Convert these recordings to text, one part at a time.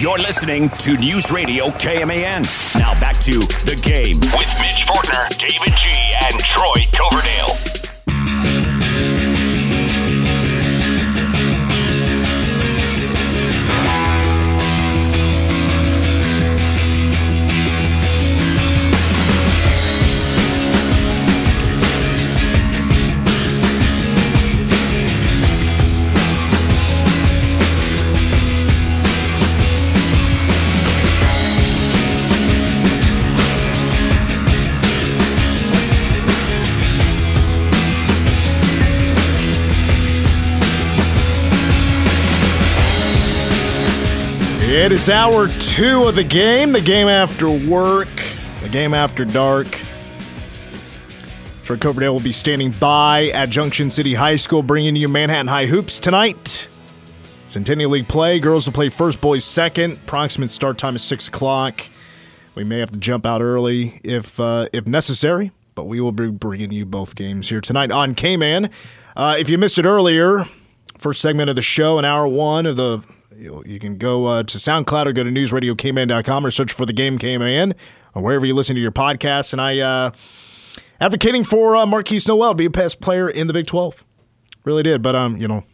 You're listening to News Radio KMAN. Now back to the game with Mitch Fortner, David G, and Troy Coverdale. It is hour two of the game, the game after work, the game after dark. Troy Coverdale will be standing by at Junction City High School, bringing you Manhattan High Hoops tonight. Centennial League play. Girls will play first, boys second. Approximate start time is 6 o'clock. We may have to jump out early if uh, if necessary, but we will be bringing you both games here tonight on K-Man. Uh, if you missed it earlier, first segment of the show in hour one of the you, can go uh, to SoundCloud or go to newsradiokman.com or search for the game K-Man or wherever you listen to your podcasts. And I uh, advocating for uh, Markquis Nowell to be a best player in the Big 12. Really did, but um, you know,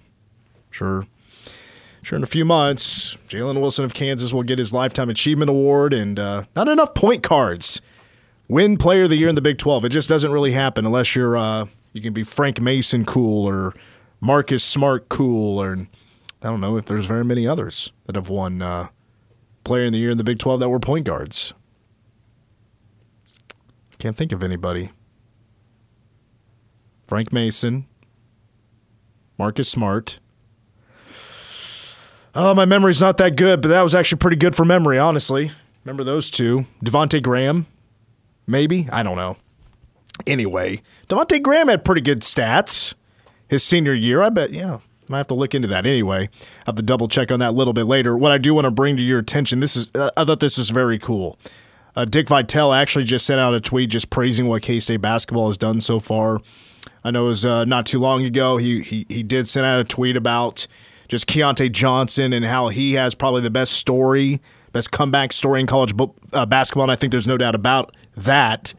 sure, sure in a few months, Jalen Wilson of Kansas will get his lifetime achievement award, and uh, not enough point cards win Player of the Year in the Big 12. It just doesn't really happen unless you're uh, you can be Frank Mason cool or Marcus Smart cool or I don't know if there's very many others that have won uh, Player in the Year in the Big 12 that were point guards. Can't think of anybody. Frank Mason, Marcus Smart. Oh, my memory's not that good, but that was actually pretty good for memory, honestly. Remember those two? Devonte Graham, maybe? I don't know. Anyway, Devonte Graham had pretty good stats his senior year. I bet, yeah. I have to look into that anyway. I have to double check on that a little bit later. What I do want to bring to your attention, this is uh, I thought this was very cool. Uh, Dick Vitale actually just sent out a tweet just praising what K State basketball has done so far. I know it was uh, not too long ago. He, he he did send out a tweet about just Keyontae Johnson and how he has probably the best story, best comeback story in college bo- uh, basketball. And I think there's no doubt about that.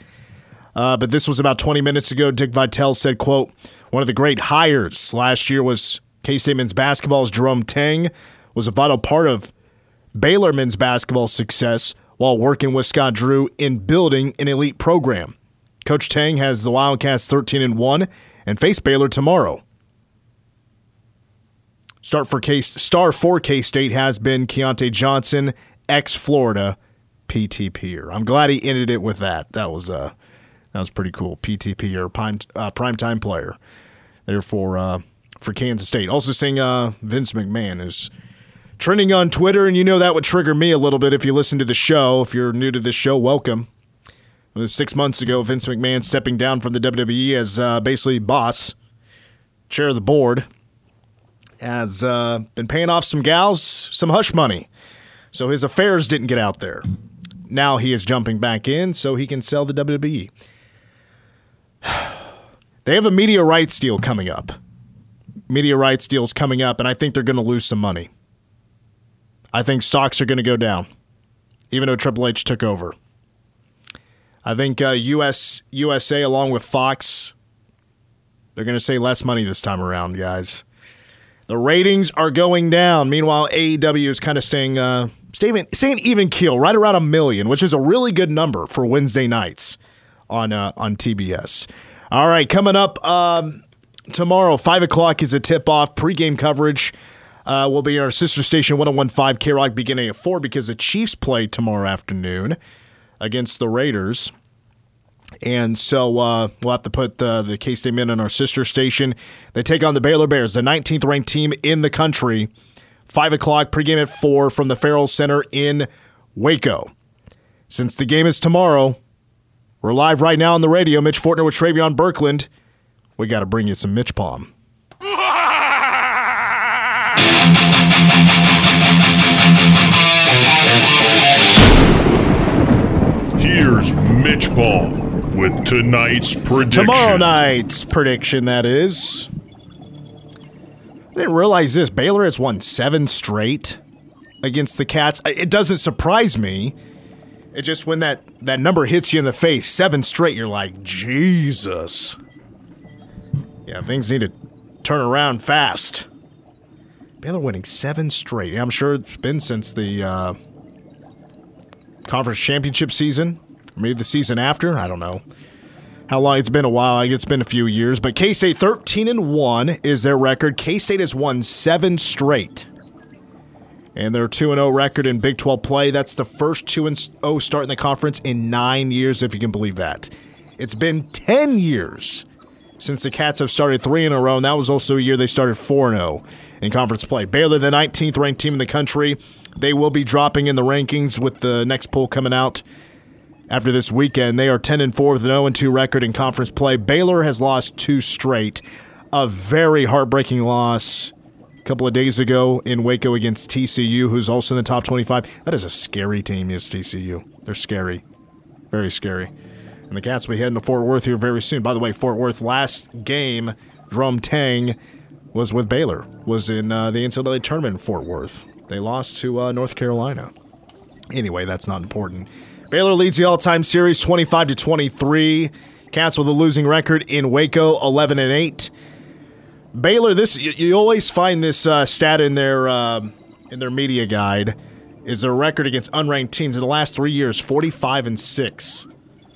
Uh, but this was about 20 minutes ago. Dick Vitale said, "quote One of the great hires last year was K State men's basketball's Jerome Tang was a vital part of Baylor men's basketball success while working with Scott Drew in building an elite program. Coach Tang has the Wildcats 13 and 1 and face Baylor tomorrow. Start for K star for K State has been Keyontae Johnson, ex Florida PTP. I'm glad he ended it with that. That was uh that was pretty cool. PTP or prime uh, primetime player. Therefore, uh, for Kansas State. Also saying uh, Vince McMahon is trending on Twitter, and you know that would trigger me a little bit if you listen to the show. If you're new to this show, welcome. Six months ago, Vince McMahon stepping down from the WWE as uh, basically boss, chair of the board, has uh, been paying off some gals some hush money. So his affairs didn't get out there. Now he is jumping back in so he can sell the WWE. They have a media rights deal coming up media rights deals coming up, and I think they're going to lose some money. I think stocks are going to go down, even though Triple H took over. I think uh, US USA along with Fox, they're going to say less money this time around, guys. The ratings are going down. Meanwhile, AEW is kind of staying uh, staying, staying even keel, right around a million, which is a really good number for Wednesday nights on uh, on TBS. All right, coming up. Um, tomorrow, 5 o'clock is a tip off. Pregame coverage uh, will be in our sister station 1015 K Rock beginning at 4 because the Chiefs play tomorrow afternoon against the Raiders. And so uh, we'll have to put the, the K State men on our sister station. They take on the Baylor Bears, the 19th ranked team in the country. 5 o'clock, pregame at 4 from the Ferrell Center in Waco. Since the game is tomorrow, we're live right now on the radio. Mitch Fortner with Travion Birkland we got to bring you some MitchPom. Here's MitchPom with tonight's prediction. Tomorrow night's prediction, that is. I didn't realize this. Baylor has won seven straight against the Cats. It doesn't surprise me. It just when that, that number hits you in the face, seven straight, you're like, Jesus. Yeah, things need to turn around fast. Baylor winning seven straight. Yeah, I'm sure it's been since the uh, conference championship season, maybe the season after. I don't know how long it's been a while. I It's been a few years, but K State 13 and 1 is their record. K State has won seven straight. And their 2 0 record in Big 12 play. That's the first 2 0 start in the conference in nine years, if you can believe that. It's been 10 years since the Cats have started three in a row, and that was also a year they started 4 0 in conference play. Baylor, the 19th ranked team in the country. They will be dropping in the rankings with the next poll coming out after this weekend. They are 10 and 4 with an 0 2 record in conference play. Baylor has lost two straight. A very heartbreaking loss a couple of days ago in Waco against TCU, who's also in the top 25. That is a scary team, is TCU. They're scary. Very scary. And the Cats will be heading to Fort Worth here very soon. By the way, Fort Worth last game, Jerome Tang was with Baylor, was in uh, the NCAA tournament in Fort Worth. They lost to uh, North Carolina. Anyway, that's not important. Baylor leads the all-time series 25 to 23. Cats with a losing record in Waco 11 and 8. Baylor this you, you always find this uh, stat in their uh, in their media guide is their record against unranked teams in the last 3 years 45 and 6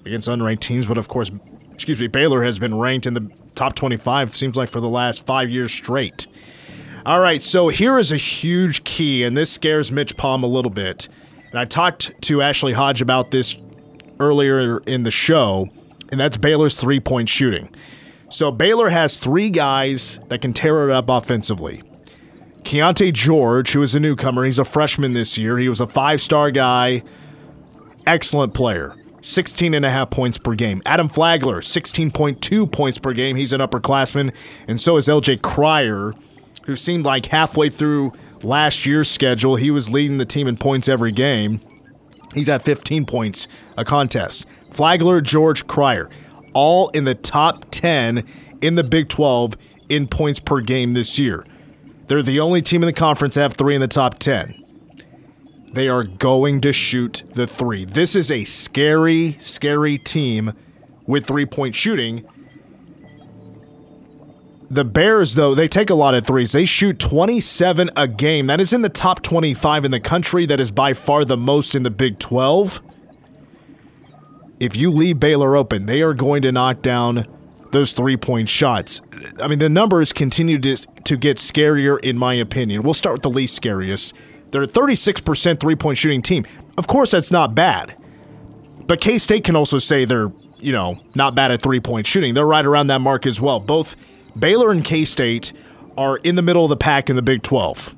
against unranked teams, but of course, excuse me, Baylor has been ranked in the top 25 seems like for the last 5 years straight. All right, so here is a huge key and this scares MitchPom a little bit. And I talked to Ashley Hodge about this earlier in the show, and that's Baylor's three point shooting. So Baylor has three guys that can tear it up offensively. Keyonte George, who is a newcomer, he's a freshman this year. He was a five star guy, excellent player. 16 and a half points per game. Adam Flagler, 16.2 points per game. He's an upperclassman. And so is LJ Cryer, who seemed like halfway through last year's schedule, he was leading the team in points every game. He's at 15 points a contest. Flagler, George, Cryer, all in the top 10 in the Big 12 in points per game this year. They're the only team in the conference to have three in the top 10. They are going to shoot the three. This is a scary, scary team with three point shooting the Bears, though, they take a lot of threes. They shoot 27 a game. That is in the top 25 in the country. That is by far the most in the Big 12. If you leave Baylor open, they are going to knock down those three point shots. I mean, the numbers continue to, to get scarier, in my opinion. We'll start with the least scariest. They're a 36% three point shooting team. Of course, that's not bad. But K State can also say they're, you know, not bad at three point shooting. They're right around that mark as well. Both Baylor and K State are in the middle of the pack in the Big 12.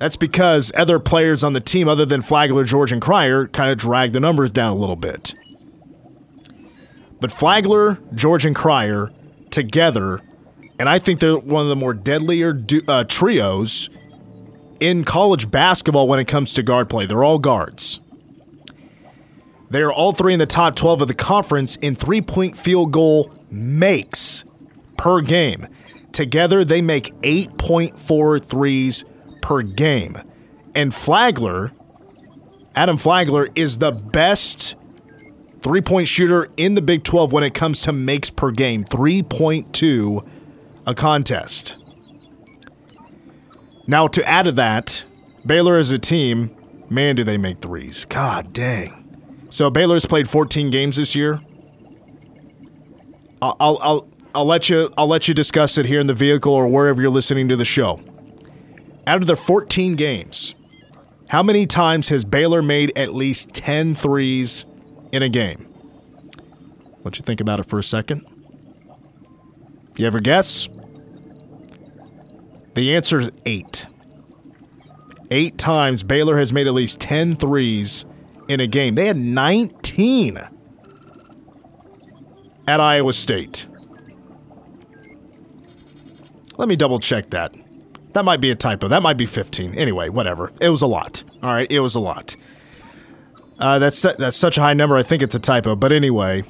That's because other players on the team, other than Flagler, George, and Cryer, kind of drag the numbers down a little bit. But Flagler, George, and Cryer together, and I think they're one of the more deadlier uh, trios in college basketball when it comes to guard play. They're all guards. They are all three in the top 12 of the conference in three point field goal makes per game. Together, they make 8.4 threes per game. And Flagler, Adam Flagler, is the best three point shooter in the Big 12 when it comes to makes per game 3.2 a contest. Now, to add to that, Baylor as a team, man, do they make threes. God dang. So Baylor's played 14 games this year. I'll, I'll, I'll let you I'll let you discuss it here in the vehicle or wherever you're listening to the show. Out of the 14 games, how many times has Baylor made at least 10 threes in a game? Let you think about it for a second. You ever guess? The answer is 8. 8 times Baylor has made at least 10 threes in a game. They had 19 at Iowa State. Let me double check that. That might be a typo. That might be 15. Anyway, whatever. It was a lot. All right, it was a lot. Uh, that's that's such a high number. I think it's a typo. But anyway,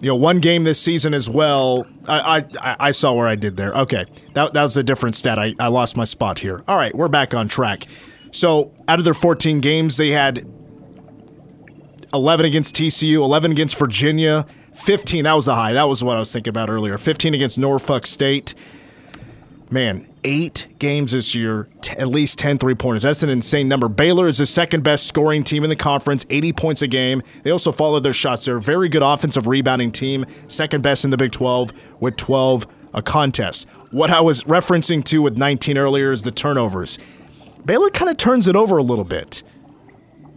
you know, one game this season as well. I I, I saw where I did there. Okay, that that was a different stat. I, I lost my spot here. All right, we're back on track. So out of their 14 games, they had 11 against TCU, 11 against Virginia, 15. That was the high. That was what I was thinking about earlier. 15 against Norfolk State. Man, eight games this year, t- at least 10 three pointers. That's an insane number. Baylor is the second best scoring team in the conference, 80 points a game. They also followed their shots. They're a very good offensive rebounding team, second best in the Big 12 with 12 uh, a contest. What I was referencing to with 19 earlier is the turnovers. Baylor kind of turns it over a little bit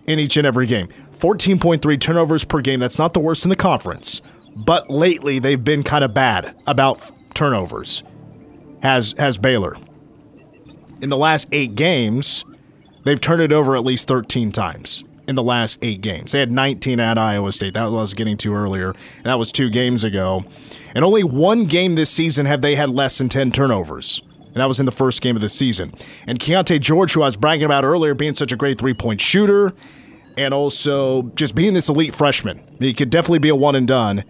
in each and every game. 14.3 turnovers per game. That's not the worst in the conference. But lately, they've been kind of bad about turnovers. Has has Baylor. In the last eight games, they've turned it over at least 13 times in the last eight games. They had 19 at Iowa State. That was getting to earlier. That was two games ago. And only one game this season have they had less than 10 turnovers. And that was in the first game of the season. And Keyonte George, who I was bragging about earlier, being such a great three point shooter, and also just being this elite freshman. He could definitely be a one and done.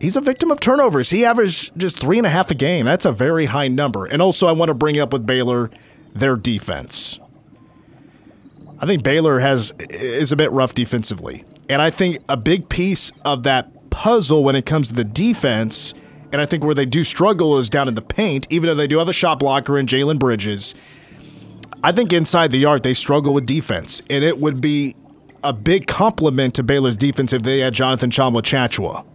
He's a victim of turnovers. He averaged just three and a half a game. That's a very high number. And also, I want to bring up with Baylor their defense. I think Baylor has is a bit rough defensively, and I think a big piece of that puzzle when it comes to the defense, and I think where they do struggle is down in the paint. Even though they do have a shot blocker in Jalen Bridges, I think inside the arc they struggle with defense, and it would be a big compliment to Baylor's defense if they had Jonathan Tchamwa Tchatchoua.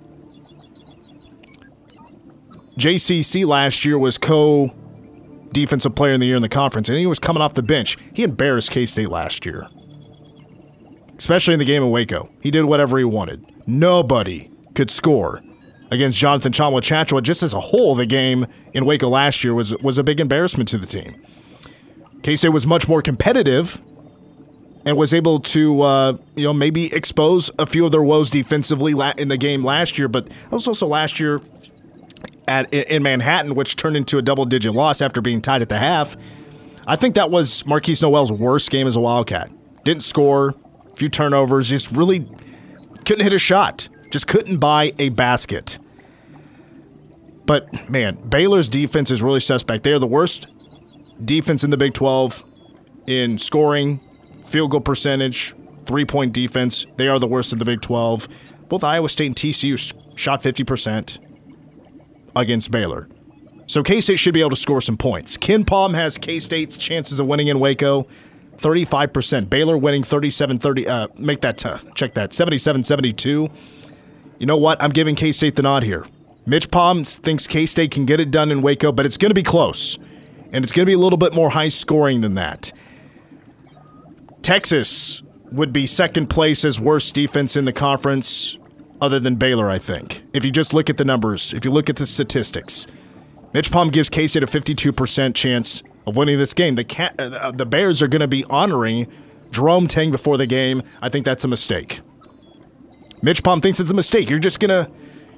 JCC last year was co defensive player in the year in the conference, and he was coming off the bench. He embarrassed K State last year, especially in the game in Waco. He did whatever he wanted. Nobody could score against Jonathan Tchatchoua. Just as a whole, the game in Waco last year was was a big embarrassment to the team. K State was much more competitive and was able to, uh, you know, maybe expose a few of their woes defensively in the game last year. But that was also last year at in Manhattan, which turned into a double-digit loss after being tied at the half. I think that was Markquis Nowell's worst game as a Wildcat. Didn't score, a few turnovers, just really couldn't hit a shot, just couldn't buy a basket. But man, Baylor's defense is really suspect. They are the worst defense in the Big 12 in scoring, field goal percentage, three point defense. They are the worst in the Big 12. Both Iowa State and TCU shot 50% against Baylor. So K State should be able to score some points. KenPom has K State's chances of winning in Waco 35%. Baylor winning 37 30. Uh, make that, uh, check that, 77 72. You know what? I'm giving K State the nod here. MitchPom thinks K State can get it done in Waco, but it's going to be close. And it's going to be a little bit more high scoring than that. Texas would be second place as worst defense in the conference, other than Baylor, I think. If you just look at the numbers, if you look at the statistics, MitchPom gives K State a 52% chance of winning this game. The, Ca- uh, the Bears are going to be honoring Jerome Tang before the game. I think that's a mistake. MitchPom thinks it's a mistake. You're just gonna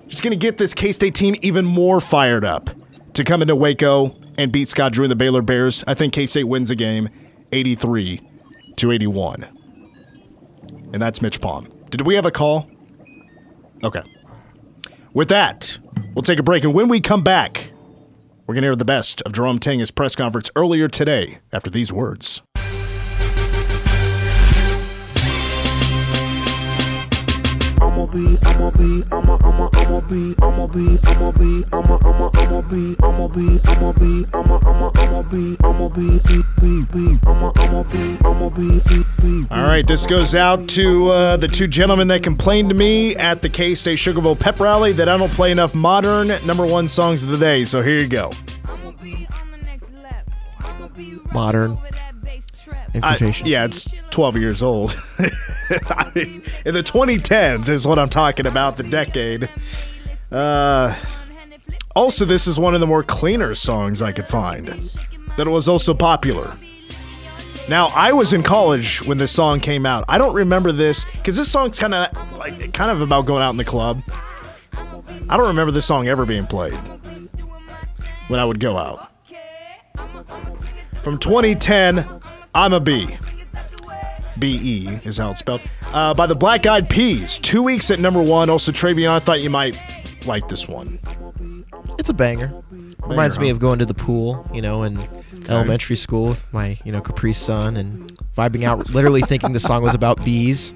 just gonna get this K State team even more fired up to come into Waco and beat Scott Drew and the Baylor Bears. I think K State wins the game, 83 to 81, and that's MitchPom. Did we have a call? Okay. With that, we'll take a break, and when we come back, we're gonna hear the best of Jerome Tang's press conference earlier today. After these words. Be, I'ma be, I'ma, I'ma, I'ma be, I'ma be, I'ma be, I'ma, I'ma, I'ma be, I'ma be, I'ma be, I'ma, I'ma, I'ma be, I'ma be, be, be, be, I'ma, I'ma be, I'ma be, be, be. All right, this goes out to uh, the two gentlemen that complained to me at the K State Sugar Bowl pep rally that I don't play enough modern number one songs of the day. So here you go. Modern. I- yeah, it's 12 years old. I mean, in the 2010s is what I'm talking about, the decade. Uh, also, this is one of the more cleaner songs I could find that was also popular. Now, I was in college when this song came out. I don't remember this because this song's kind of like kind of about going out in the club. I don't remember this song ever being played when I would go out. From 2010, I'm a B. B E is how it's spelled. Uh, by the Black Eyed Peas. Two weeks at number one. Also, Travion, I thought you might like this one. It's a banger. Reminds Banger, me huh? of going to the pool, you know, and elementary school with my you know Capri Sun and vibing out, literally thinking the song was about bees.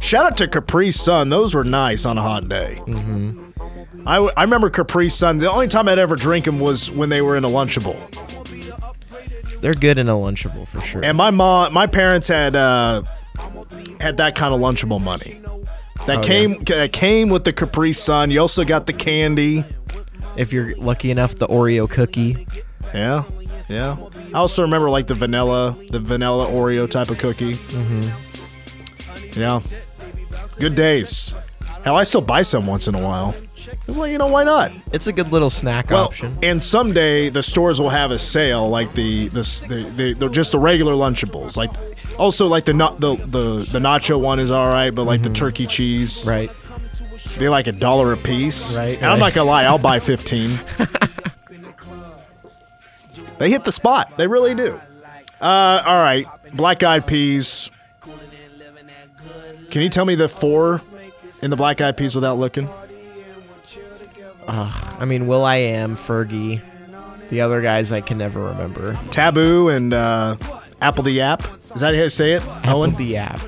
Shout out to Capri Sun. Those were nice on a hot day. Mm-hmm. I, w- I remember Capri Sun. The only time I'd ever drink them was when they were in a Lunchable. They're good in a Lunchable for sure. And my mom, my parents had uh, had that kind of Lunchable money. That Oh, came that came with the Capri Sun. You also got the candy. if you're lucky enough, the Oreo cookie. Yeah, yeah. I also remember like the vanilla, the vanilla Oreo type of cookie. Mm-hmm. Yeah, good days. Hell, I still buy some once in a while. It's like you know why not? It's a good little snack Well, option. and someday the stores will have a sale like the the the, the, just the regular Lunchables. Like also like the not the, the the nacho one is all right, but like the turkey cheese, Mm-hmm. Right. They like a dollar a piece. Right, And I'm right. not gonna lie, I'll buy fifteen. they hit the spot. They really do. Uh, all right, black eyed peas. Can you tell me the four in the black eyed peas without looking? I mean, Will I Am, Fergie. The other guys I can never remember. Taboo and uh, Apple the Yap. Is that how you say it? Apple Owen? the app.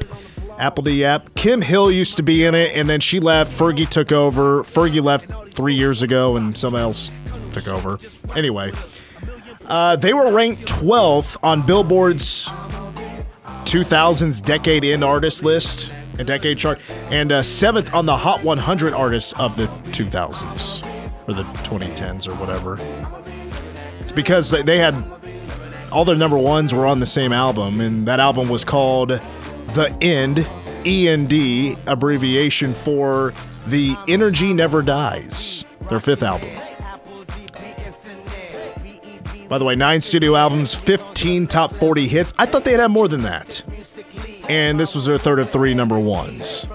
Apple the Yap. Kim Hill used to be in it, and then she left. Fergie took over. Fergie left three years ago, and someone else took over. Anyway, uh, they were ranked 12th on Billboard's 2000s Decade in Artist list, a decade chart, and uh, seventh on the Hot 100 artists of the 2000s or the 2010s or whatever. It's because they- they had all their number ones were on the same album, and that album was called The End, END, abbreviation for The Energy Never Dies, their fifth album. By the way, nine studio albums, 15 top 40 hits. I thought they'd have more than that. And this was their third of three number ones.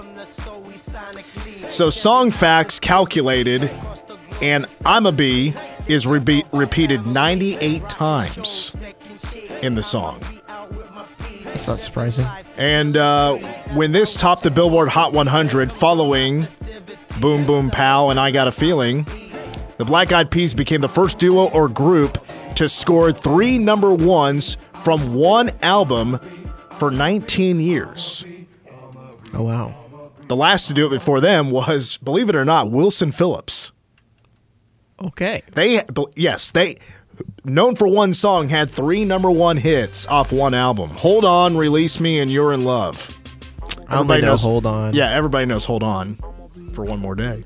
So, song facts calculated, and I'm a Bee is rebe- repeated 98 times in the song. That's not surprising. And uh, when this topped the Billboard Hot 100 following Boom Boom Pow and I Got a Feeling, the Black Eyed Peas became the first duo or group to score three number ones from one album for 19 years. Oh wow. The last to do it before them was, believe it or not, Wilson Phillips. Okay. They, yes, they, known for one song, had three number one hits off one album. Hold On, Release Me, and You're in Love. I only know Hold On. Yeah, everybody knows Hold On for one more day.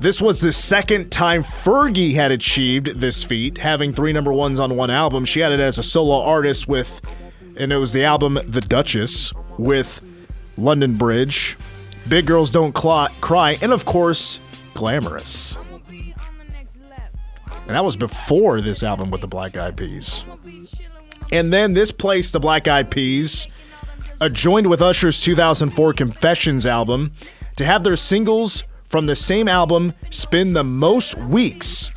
This was the second time Fergie had achieved this feat, having three number ones on one album. She had it as a solo artist with, and it was the album The Duchess with London Bridge, Big Girls Don't Cl- Cry, and of course, Glamorous. And that was before this album with the Black Eyed Peas. And then this placed the Black Eyed Peas uh, joined with Usher's 2004 Confessions album to have their singles from the same album spend the most weeks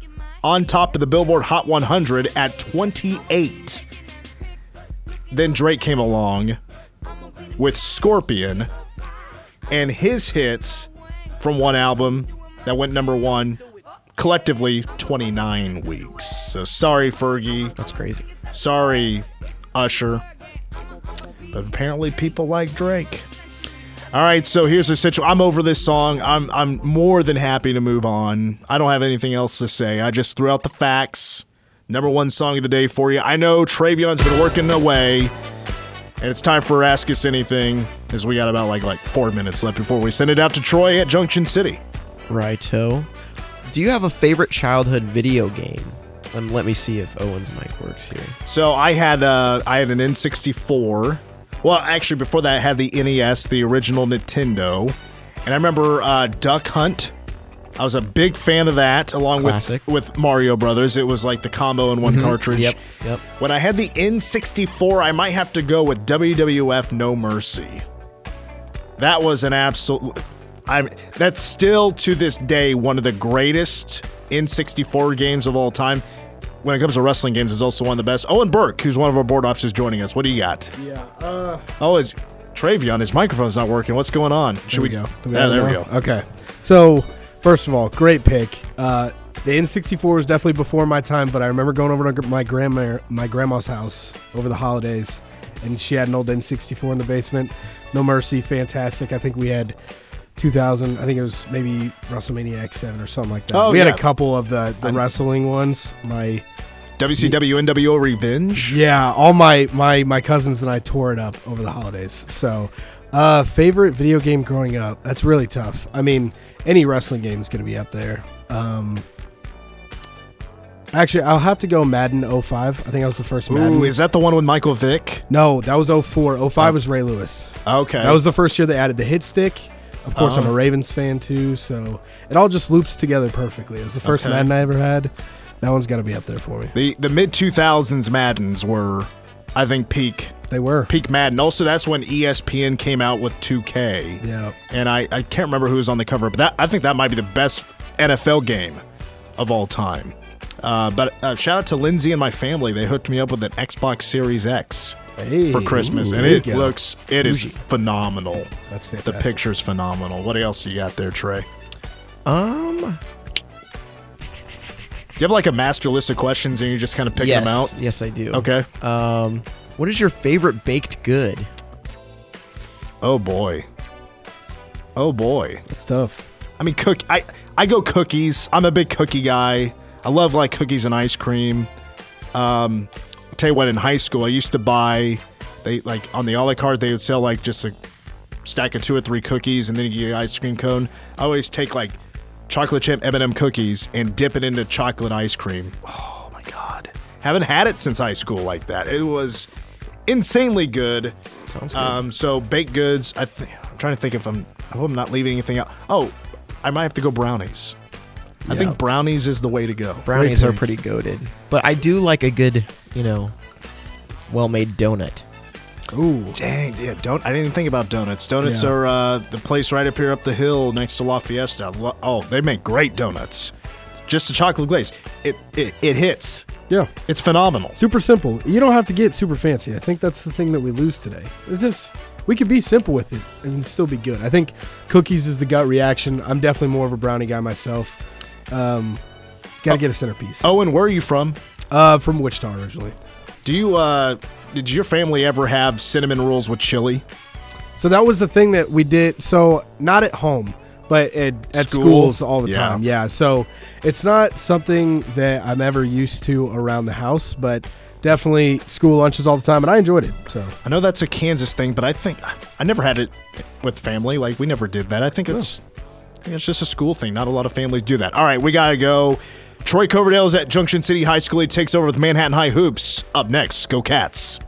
on top of the Billboard Hot 100 at 28. Then Drake came along with Scorpion and his hits from one album that went number one collectively 29 weeks. So sorry, Fergie. That's crazy. Sorry, Usher. But apparently people like Drake. All right, so here's the situation. I'm over this song. I'm I'm more than happy to move on. I don't have anything else to say. I just threw out the facts. Number one song of the day for you. I know Travion's been working away, and it's time for Ask Us Anything, as we got about like like four minutes left before we send it out to Troy at Junction City. Righto. Do you have a favorite childhood video game? Um, let me see if Owen's mic works here. So I had uh, I had an N64. Well, actually, before that, I had the NES, the original Nintendo, and I remember uh, Duck Hunt. I was a big fan of that, along Classic. with with Mario Brothers. It was like the combo in one cartridge. Yep, yep. When I had the N64, I might have to go with WWF No Mercy. That was an absolute. I'm. That's still to this day one of the greatest N64 games of all time. When it comes to wrestling games, it's also one of the best. Owen Burke, who's one of our board ops, is joining us. What do you got? Yeah. Uh, Oh, is Travion? His microphone's not working. What's going on? Should there we go. Yeah, there we go. Okay. So first of all, great pick. Uh, The N64 was definitely before my time, but I remember going over to my grandma my grandma's house over the holidays, and she had an old N64 in the basement. No Mercy, fantastic. I think we had 2000. I think it was maybe WrestleMania X7 or something like that. Oh, we had a couple of the the I'm- wrestling ones. My WCW NWO Revenge. yeah, all my my my cousins and I tore it up over the holidays. So, uh, favorite video game growing up? That's really tough. I mean, any wrestling game is going to be up there. Um, actually, I'll have to go Madden 05. I think that was the first Madden. Ooh, is that the one with Michael Vick? no, that was 04. 05 was Ray Lewis. Okay. That was the first year they added the hit stick. Of course, I'm Oh. a Ravens fan too, so it all just loops together perfectly. It was the first Okay. Madden I ever had. That one's got to be up there for me. the the mid 2000s Maddens were, I think, peak They were. peak Madden. Also, that's when ESPN came out with 2K. Yeah. And I, I can't remember who was on the cover, but that I think that might be the best NFL game of all time. Uh, but uh, shout out to Lindsay and my family. They hooked me up with an Xbox Series X Hey, for Christmas, ooh, and it looks it is phenomenal. That's fantastic. The picture's phenomenal. What else you got there, Trey? Um, Do you have like a master list of questions and you're just kind of picking yes, them out? yes, I do. Okay. Um, what is your favorite baked good? Oh boy. Oh boy. That's tough. I mean, cook. I I go cookies. I'm a big cookie guy. I love like cookies and ice cream. Um, I'll tell you what, in high school, I used to buy. They like on the a la carte, they would sell like just a stack of two or three cookies, and then you get an ice cream cone. I always take like chocolate chip M&M cookies and dip it into chocolate ice cream. Oh my god, haven't had it since high school like that. It was insanely good. Sounds good. Um, so baked goods. I th- I'm trying to think if I'm. I hope I'm not leaving anything out. Oh, I might have to go brownies. I Yeah. think brownies is the way to go. Brownies are pretty goaded, but I do like a good, you know, well-made donut. Ooh. Dang, yeah. Don't. I didn't even think about donuts. Donuts Yeah. are uh, the place right up here up the hill next to La Fiesta. Lo- Oh, they make great donuts. Just a chocolate glaze. It it, it hits. Yeah. It's phenomenal. Super simple. You don't have to get super fancy. I think that's the thing that we lose today. It's just we could be simple with it and still be good. I think cookies is the gut reaction. I'm definitely more of a brownie guy myself. Um, gotta get a centerpiece. Owen, where are you from? Uh, from Wichita originally. Do you uh did your family ever have cinnamon rolls with chili? So that was the thing that we did. So not at home, but at, at School? schools all the Yeah. time. Yeah. So it's not something that I'm ever used to around the house, but definitely school lunches all the time, and I enjoyed it. So I know that's a Kansas thing, but I think I never had it with family. Like we never did that. I think it's I think it's just a school thing. Not a lot of families do that. All right, we gotta go. Troy Coverdale's at Junction City High School. He takes over with Manhattan High Hoops. Up next, go Cats.